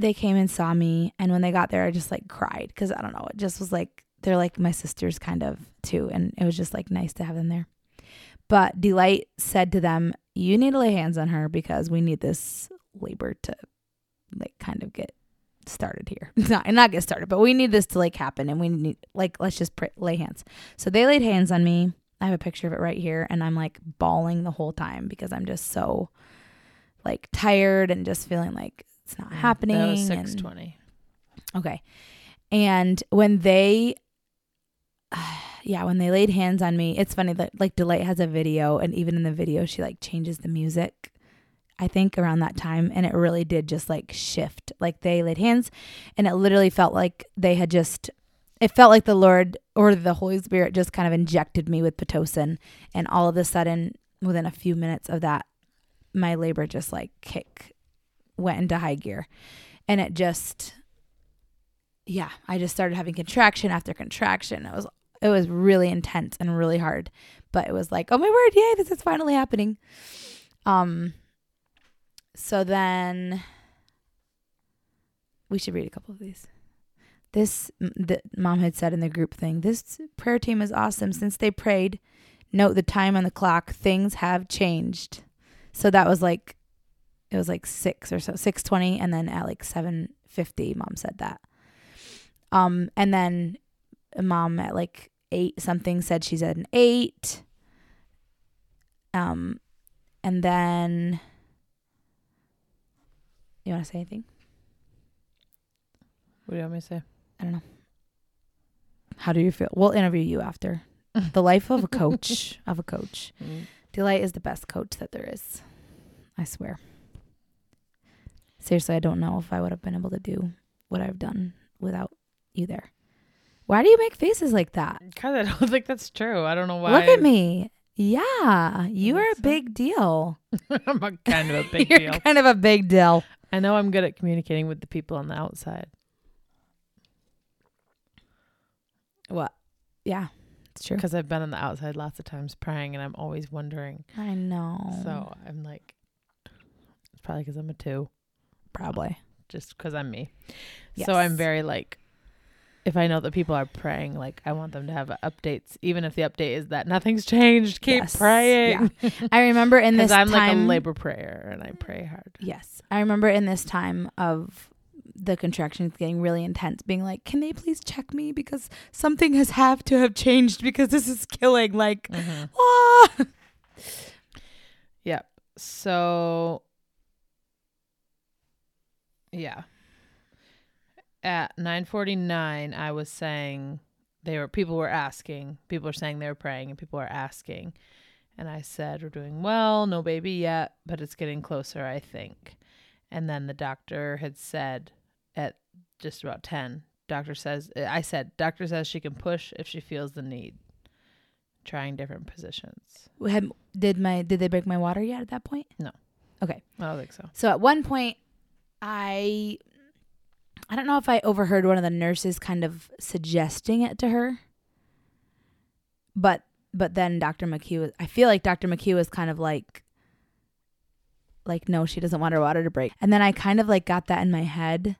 they came and saw me and when they got there i just like cried because i don't know it just was like they're like my sisters kind of too and it was just like nice to have them there. But delight said to them you need to lay hands on her because we need this labor to like kind of get started here. Not not get started but we need this to like happen and we need like let's just lay hands. So they laid hands on me. I have a picture of it right here and i'm like bawling the whole time because i'm just so like tired and just feeling like it's not happening That was six twenty. Okay. And when they yeah, when they laid hands on me, it's funny that like Delight has a video and even in the video she like changes the music. I think around that time and it really did just like shift. Like they laid hands and it literally felt like they had just it felt like the Lord or the Holy Spirit just kind of injected me with pitocin and all of a sudden within a few minutes of that my labor just like kick went into high gear. And it just yeah i just started having contraction after contraction. It was it was really intense and really hard but it was like oh my word yay this is finally happening. Um so then we should read a couple of these. This the mom had said in the group thing this prayer team is awesome. Since they prayed note the time on the clock. Things have changed. So that was like it was like six or so six twenty and then at like seven fifty mom said that. Um and then mom at like eight something said she's at an eight. Um and then you want to say anything? What do you want me to say? i don't know. How do you feel? We'll interview you after. The life of a coach of a coach. Mm. delight is the best coach that there is i swear seriously i don't know if i would have been able to do what i've done without you there why do you make faces like that Because I don't think that's true. I don't know why. look at me yeah you are a big deal I'm a kind of a big You're deal. kind of a big deal I know I'm good at communicating with the people on the outside. what yeah it's true Because I've been on the outside lots of times praying, and I'm always wondering. i know So I'm like, it's probably because I'm a two, probably just because I'm me. So I'm very like, if I know that people are praying, like I want them to have updates, even if the update is that nothing's changed. Keep Yes. praying. i remember in this I'm like a labor prayer, and I pray hard. Yes. I remember in this time of the contractions getting really intense, being like, can they please check me? Because something has have to have changed because this is killing. Like, ah! Yep. So, yeah. At 9:49, I was saying they were people were asking. People were saying they were praying, and people were asking. And I said, "We're doing well. No baby yet, but it's getting closer, I think." And then the doctor had said at just about 10, doctor says I said, "Doctor says she can push if she feels the need." Trying different positions. Had, did my did they break my water yet at that point? No. Okay. I don't think so. So at one point, I I don't know if I overheard one of the nurses kind of suggesting it to her, but but then Dr. McHugh, was- I feel like Dr. McHugh was kind of like like no, she doesn't want her water to break, and then I kind of like got that in my head,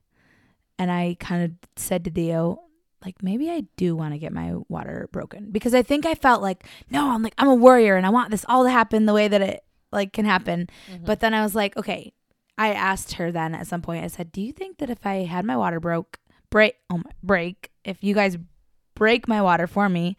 and I kind of said to Dio. Like maybe I do want to get my water broken because I think I felt like no I'm like I'm a warrior and I want this all to happen the way that it like can happen mm-hmm. but then I was like, okay. I asked her then at some point. I said, "Do you think that if I had my water broke, break, oh my, break, if you guys break my water for me,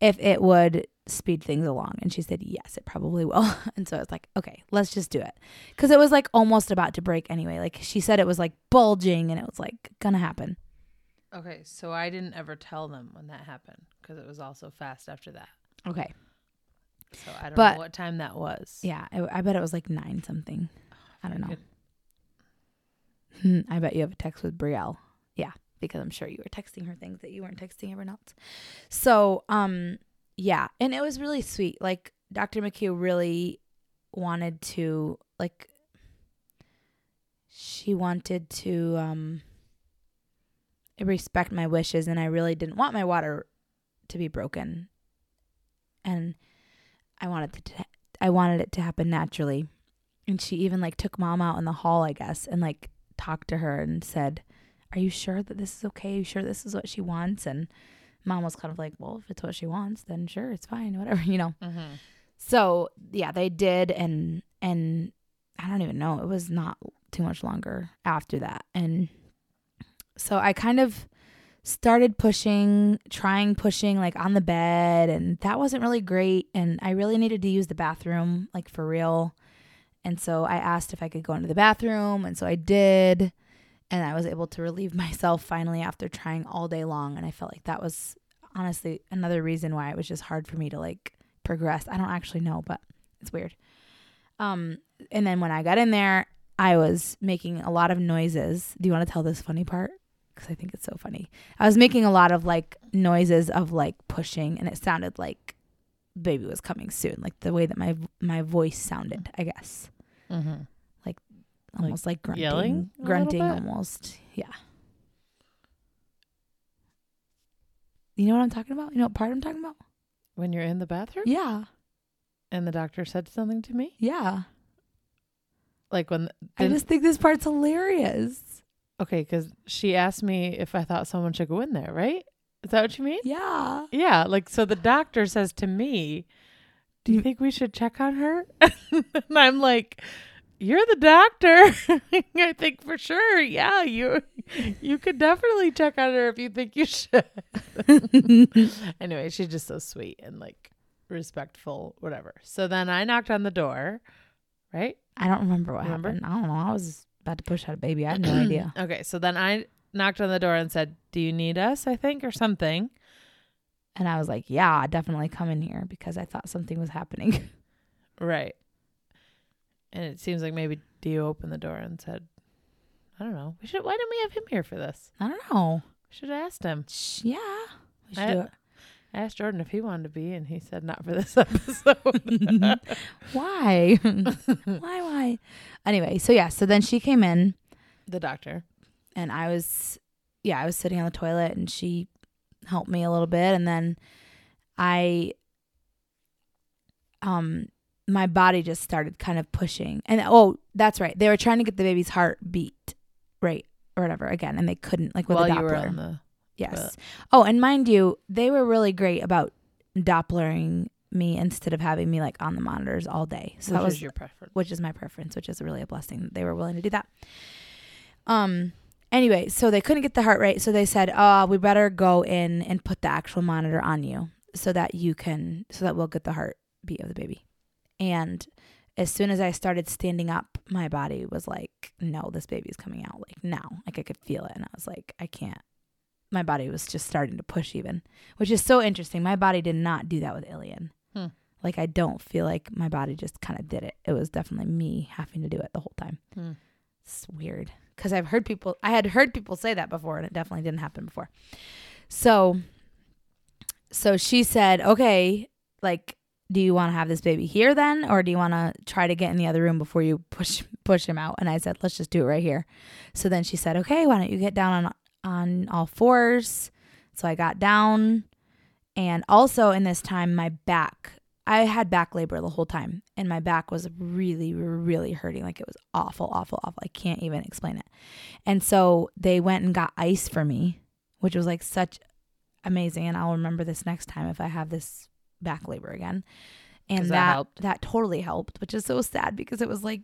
if it would speed things along?" And she said, "Yes, it probably will." And so I was like, "Okay, let's just do it," because it was like almost about to break anyway. Like she said, it was like bulging, and it was like gonna happen. Okay, so I didn't ever tell them when that happened because it was all so fast after that. Okay, So I don't But- know what time that was. yeah, I, I bet it was like nine something. I don't know. Hmm, I bet you have a text with Brielle. Yeah, because I'm sure you were texting her things that you weren't texting everyone else. So, um, yeah, and it was really sweet. Like Dr. McHugh really wanted to like she wanted to um respect my wishes and I really didn't want my water to be broken. And I wanted to I wanted it to happen naturally. And she even like took mom out in the hall, I guess, and like talked to her and said, "Are you sure that this is okay? Are you sure this is what she wants?" And mom was kind of like, "Well, if it's what she wants, then sure, it's fine, whatever, you know." Mm-hmm. So yeah, they did, and and I don't even know. It was not too much longer after that, and so I kind of started pushing, trying pushing like on the bed, and that wasn't really great. And I really needed to use the bathroom, like for real. And so I asked if I could go into the bathroom, and so I did. And I was able to relieve myself finally after trying all day long. And I felt like that was honestly another reason why it was just hard for me to like progress. I don't actually know, but it's weird. Um, and then when I got in there, I was making a lot of noises. Do you want to tell this funny part? Because I think it's so funny. I was making a lot of like noises of like pushing, and it sounded like baby was coming soon, like the way that my my voice sounded. I guess Mm-hmm. Like almost like, grunting, yelling grunting, almost. Yeah. You know what I'm talking about? You know what part I'm talking about? When you're in the bathroom Yeah. and the doctor said something to me, Yeah. like when I didn't- just think this part's hilarious. okay, because she asked me if I thought someone should go in there, right? Is that what you mean? Yeah. Yeah, like so the doctor says to me, "Do you think we should check on her?" and I'm like, "You're the doctor. I think for sure. Yeah, you you could definitely check on her if you think you should." anyway, she's just so sweet and like respectful, whatever. So then I knocked on the door, right? I don't remember what Remember? happened. I don't know. I was about to push out a baby. I had no idea. Okay, so then I knocked on the door and said, "Do you need us?" I think or something. And I was like, yeah, definitely come in here because I thought something was happening. Right. And it seems like maybe Dio opened the door and said, I don't know. We should why didn't we have him here for this? I don't know. We should have asked him. Yeah. We should I- do it. I asked Jordan if he wanted to be and he said not for this episode. Why? why? Why? Anyway, so yeah, so then she came in the doctor. and I was, yeah, I was sitting on the toilet and she helped me a little bit. And then I, um, my body just started kind of pushing. And oh, that's right. They were trying to get the baby's heart beat, right? Or whatever again. And they couldn't, like with While were Doppler. on the Yes. Oh, and mind you, they were really great about Dopplering me instead of having me like on the monitors all day. So which that was is your preference. which is my preference, which is really a blessing that they were willing to do that. Um anyway, so they couldn't get the heart rate, so they said, "Oh, we better go in and put the actual monitor on you so that you can so that we'll get the heartbeat of the baby." And as soon as I started standing up, my body was like, "No, this baby's coming out like now." Like I could feel it and I was like, "I can't." My body was just starting to push even, which is so interesting. My body did not do that with Ilian. Hmm. Like I don't feel like my body just kind of did it. It was definitely me having to do it the whole time. Hmm. It's weird because I've heard people. I had heard people say that before, and it definitely didn't happen before. So, so she said, "Okay, like, do you want to have this baby here then, or do you want to try to get in the other room before you push push him out?" And I said, "Let's just do it right here." So then she said, "Okay, why don't you get down on on all fours?" So I got down, and also in this time, my back. I had back labor the whole time, and my back was really, really hurting. Like it was awful, awful, awful. I can't even explain it. And so they went and got ice for me, which was like such amazing. And I'll remember this next time if I have this back labor again. And that that that, totally helped, which is so sad because it was like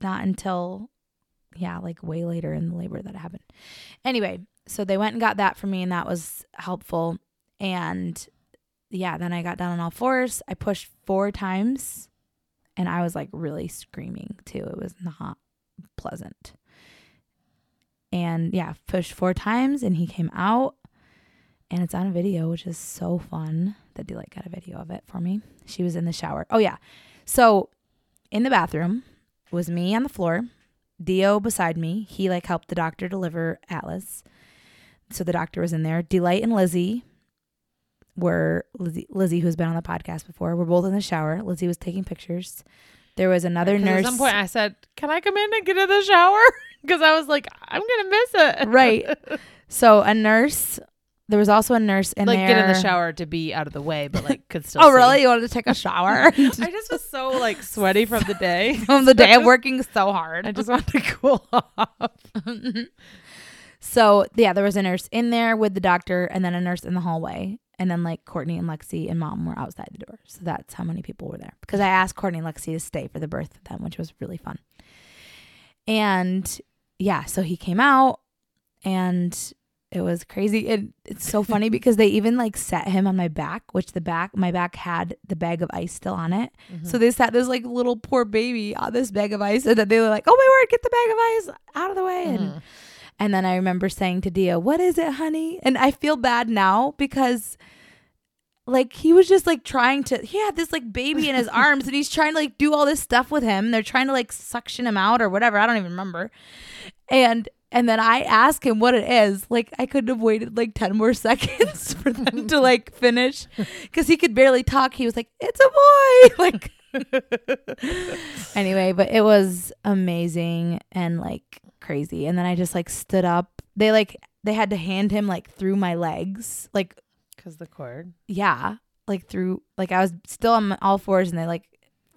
not until yeah, like way later in the labor that happened. Anyway, so they went and got that for me, and that was helpful. And yeah, then I got down on all fours. I pushed four times, and I was like really screaming too. It was not pleasant. And yeah, pushed four times, and he came out, and it's on video, which is so fun that Delight got a video of it for me. She was in the shower. Oh yeah, so in the bathroom was me on the floor, Dio beside me. He like helped the doctor deliver Atlas. So the doctor was in there. Delight and Lizzie were Lizzie, Lizzie, who's been on the podcast before, were both in the shower. Lizzie was taking pictures. There was another nurse. At some point, I said, "Can I come in and get in the shower?" Because I was like, "I'm gonna miss it." right. So a nurse. There was also a nurse in like there. get in the shower to be out of the way, but like could still. Oh, see. really? You wanted to take a shower? I just was so like sweaty from the day. From the day of working so hard. I just wanted to cool off. so yeah, there was a nurse in there with the doctor, and then a nurse in the hallway, and then like Courtney and Lexi and mom were outside the door. So that's how many people were there. Because I asked Courtney and Lexi to stay for the birth of them, which was really fun. And yeah, so he came out, and it was crazy. And it's so funny because they even like set him on my back, which the back my back had the bag of ice still on it. Mm-hmm. So they sat this like little poor baby on this bag of ice, and then they were like, "Oh my word, get the bag of ice out of the way!" And Mhm. And then I remember saying to Dio, "What is it, honey?" And I feel bad now because like he was just like trying to he had this like baby in his arms and he's trying to like do all this stuff with him. They're trying to like suction him out or whatever. I don't even remember. And and then I ask him what it is. Like I couldn't have waited like 10 more seconds for them to like finish cuz he could barely talk. He was like, "It's a boy." Like anyway, but it was amazing and like crazy. And then I just like stood up. They like they had to hand him like through my legs. Like Because the cord. yeah, like through like I was still on my- all fours and they like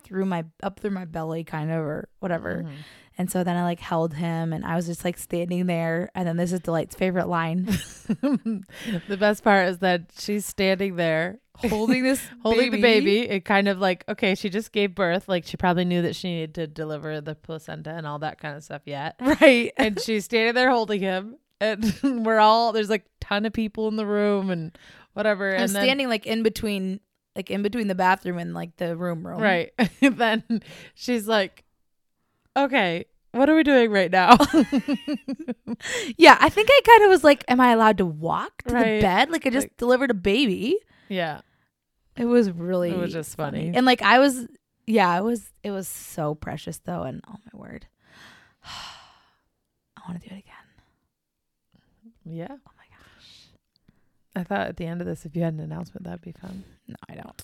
through my up through my belly kind of or whatever. Mhm. And so then I like held him and I was just like standing there and then this is Delight's favorite line. the best part is that she's standing there holding this holding the baby. It kind of like, okay, she just gave birth. Like she probably knew that she needed to deliver the placenta and all that kind of stuff yet. Right. And she's standing there holding him. And we're all, there's like ton of people in the room and whatever. I'm and then, standing like in between like in between the bathroom and like the room room. Right. then she's like, okay, what are we doing right now? Yeah, I think I kind of was like, am I allowed to walk to Right. the bed? Like I just Like- delivered a baby. yeah. It was really It was just funny. And like I was yeah, it was it was so precious though and oh my word. I want to do it again. Yeah. Oh my gosh. I thought at the end of this, if you had an announcement, that'd be fun. No, I don't.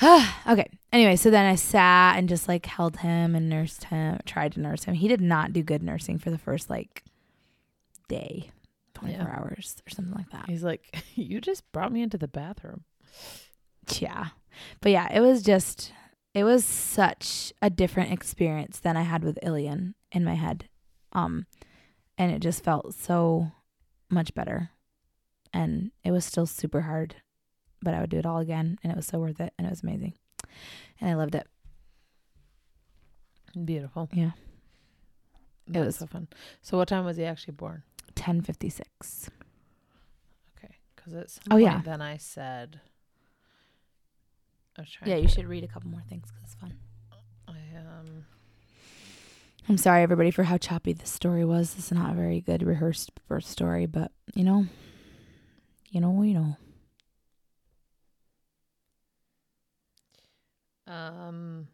okay. Anyway, so then I sat and just like held him and nursed him, tried to nurse him. He did not do good nursing for the first like day, 24 Yeah. hours or something like that. He's like, you just brought me into the bathroom. Yeah. But yeah, it was just it was such a different experience than I had with Ilian in my head. Um and it just felt so much better. And it was still super hard, but I would do it all again and it was so worth it and it was amazing. And I loved it. Beautiful. Yeah. It was was- so fun. So, what time was he actually born? 1056. Okay, because it's Oh, yeah. then I said, I was trying. Yeah, you should read a couple more things cuz it's fun. I um. I'm sorry everybody for how choppy this story was. This is not a very good rehearsed birth story, but you know, you know, you know. Um.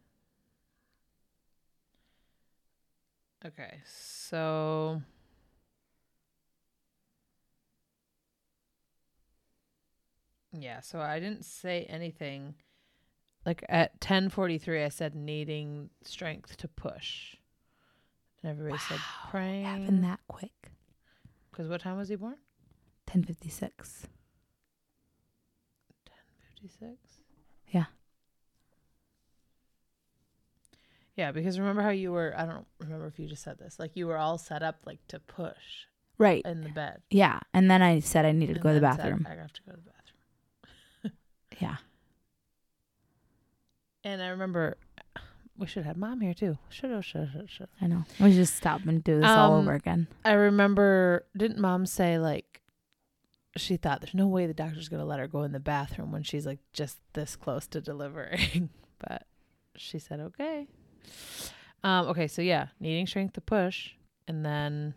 Okay, so yeah, so I didn't say anything. Like at ten forty three, I said needing strength to push, and everybody said Wow, praying. It happened that quick. Because what time was he born? 10:56. 10:56. Yeah. Yeah, because remember how you were? I don't remember if you just said this. Like you were all set up like to push Right. in the bed. Yeah. And then I said I needed to go to the bathroom. I have to go to the bathroom. Yeah. And I remember we should have mom here too. Should have, should have, should I know. We should just stop and do this all Um, over again. I remember, didn't mom say like she thought there's no way the doctor's gonna let her go in the bathroom when she's like just this close to delivering, but she said okay. Um, okay, so yeah, needing strength to push, and then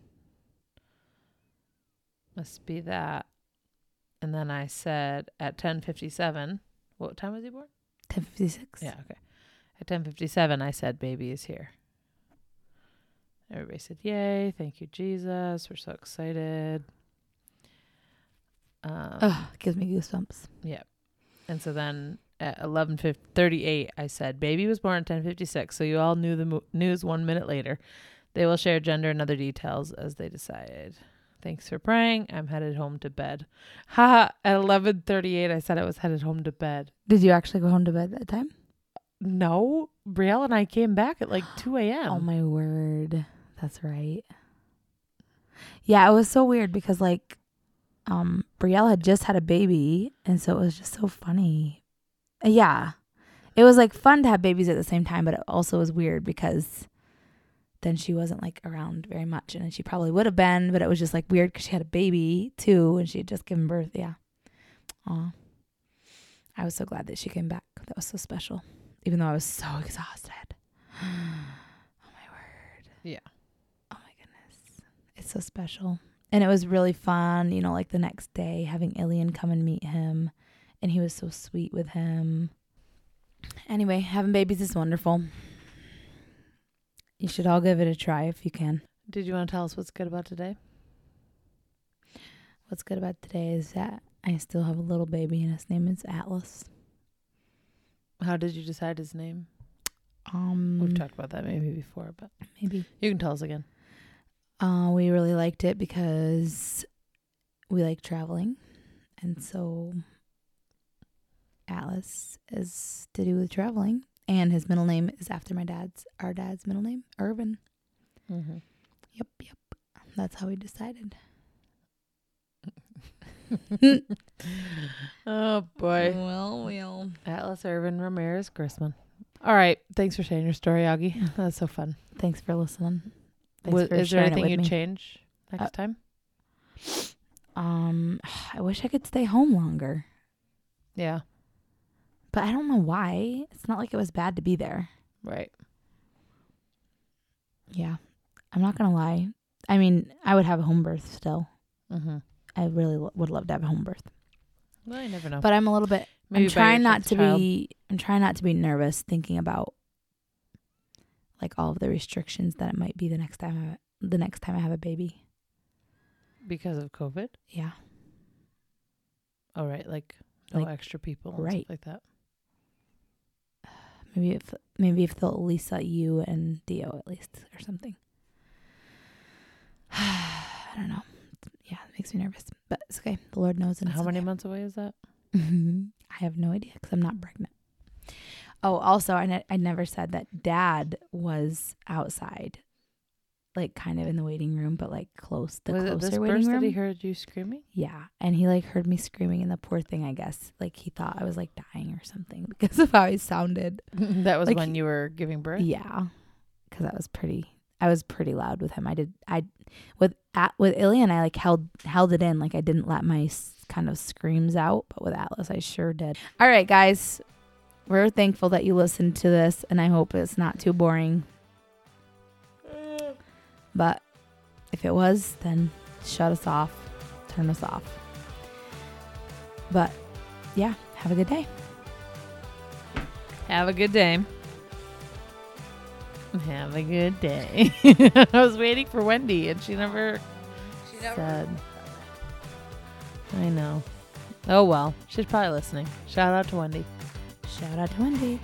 must be that, and then I said at ten fifty seven. What time was he born? 1056. Yeah, okay. At ten fifty seven, I said, "Baby is here." Everybody said, "Yay! Thank you, Jesus! We're so excited." Um, Ugh, gives me goosebumps. Yeah. And so then at 11:38 I said baby was born at 10:56 so you all knew the mo- news 1 minute later. They will share gender and other details as they decide. Thanks for praying. I'm headed home to bed. Haha, at 11:38 I said I was headed home to bed. Did you actually go home to bed that time? No, Brielle and I came back at like 2 a.m. Oh my word. That's right. Yeah, it was so weird because like um Brielle had just had a baby and so it was just so funny. Yeah. It was like fun to have babies at the same time, but it also was weird because then she wasn't like around very much and she probably would have been, but it was just like weird cuz she had a baby too and she had just given birth. Yeah. Aw. I was so glad that she came back. That was so special. Even though I was so exhausted. oh my word. Yeah. Oh my goodness. It's so special. And it was really fun, you know, like the next day having Ilian come and meet him. And he was so sweet with him. Anyway, having babies is wonderful. You should all give it a try if you can. Did you want to tell us what's good about today? What's good about today is that I still have a little baby and his name is Atlas. How did you decide his name? Um We've talked about that maybe before, but maybe. you can tell us again. Uh, we really liked it because we like traveling. And so Atlas is to do with traveling. And his middle name is after my dad's, our dad's middle name, Irvin. Mm-hmm. Yep, yep. That's how we decided. Oh boy. Well, well. Atlas Irvin Ramirez Grisman. All right. Thanks for sharing your story, Augie. was so fun. Thanks for listening. Thanks Wa- for is there anything you'd me. change next Uh, time? Um, I wish I could stay home longer, Yeah. But I don't know why. It's not like it was bad to be there. Right. Yeah. I'm not going to lie. I mean, I would have a home birth still. Mm-hmm. I really lo- would love to have a home birth. Well, you never know. But I'm a little bit Maybe I'm trying not to child. be I'm trying not to be nervous thinking about like all of the restrictions that it might be the next time I the next time I have a baby. because of COVID. Yeah. Oh, right. Like no Like- extra people. And right. Stuff like that. Maybe if maybe if they'll Lisa, you and Dio at least or something. I don't know. Yeah, it makes me nervous, but it's okay. The Lord knows. And How many okay. months away is that? I have no idea because I'm not pregnant. Oh, also, I, ne- I never said that dad was outside, like kind of in the waiting room, but like close, the Was it closer this waiting room. that he heard you screaming? yeah. And he like heard me screaming, and the poor thing, I guess, like he thought I was like dying or something because of how I sounded. that was Like when you were giving birth. Yeah. Because I was pretty, I was pretty loud with him. I did, I, with, at, with Ilian, I like held, held it in. Like I didn't let my kind of screams out, but with Atlas, I sure did. All right, guys. We're thankful that you listened to this, and I hope it's not too boring. But if it was, then shut us off, turn us off. But yeah, have a good day. Have a good day. Have a good day. I was waiting for Wendy and she never said. I know. Oh well. She's probably listening. Shout out to Wendy. Shout out to Wendy.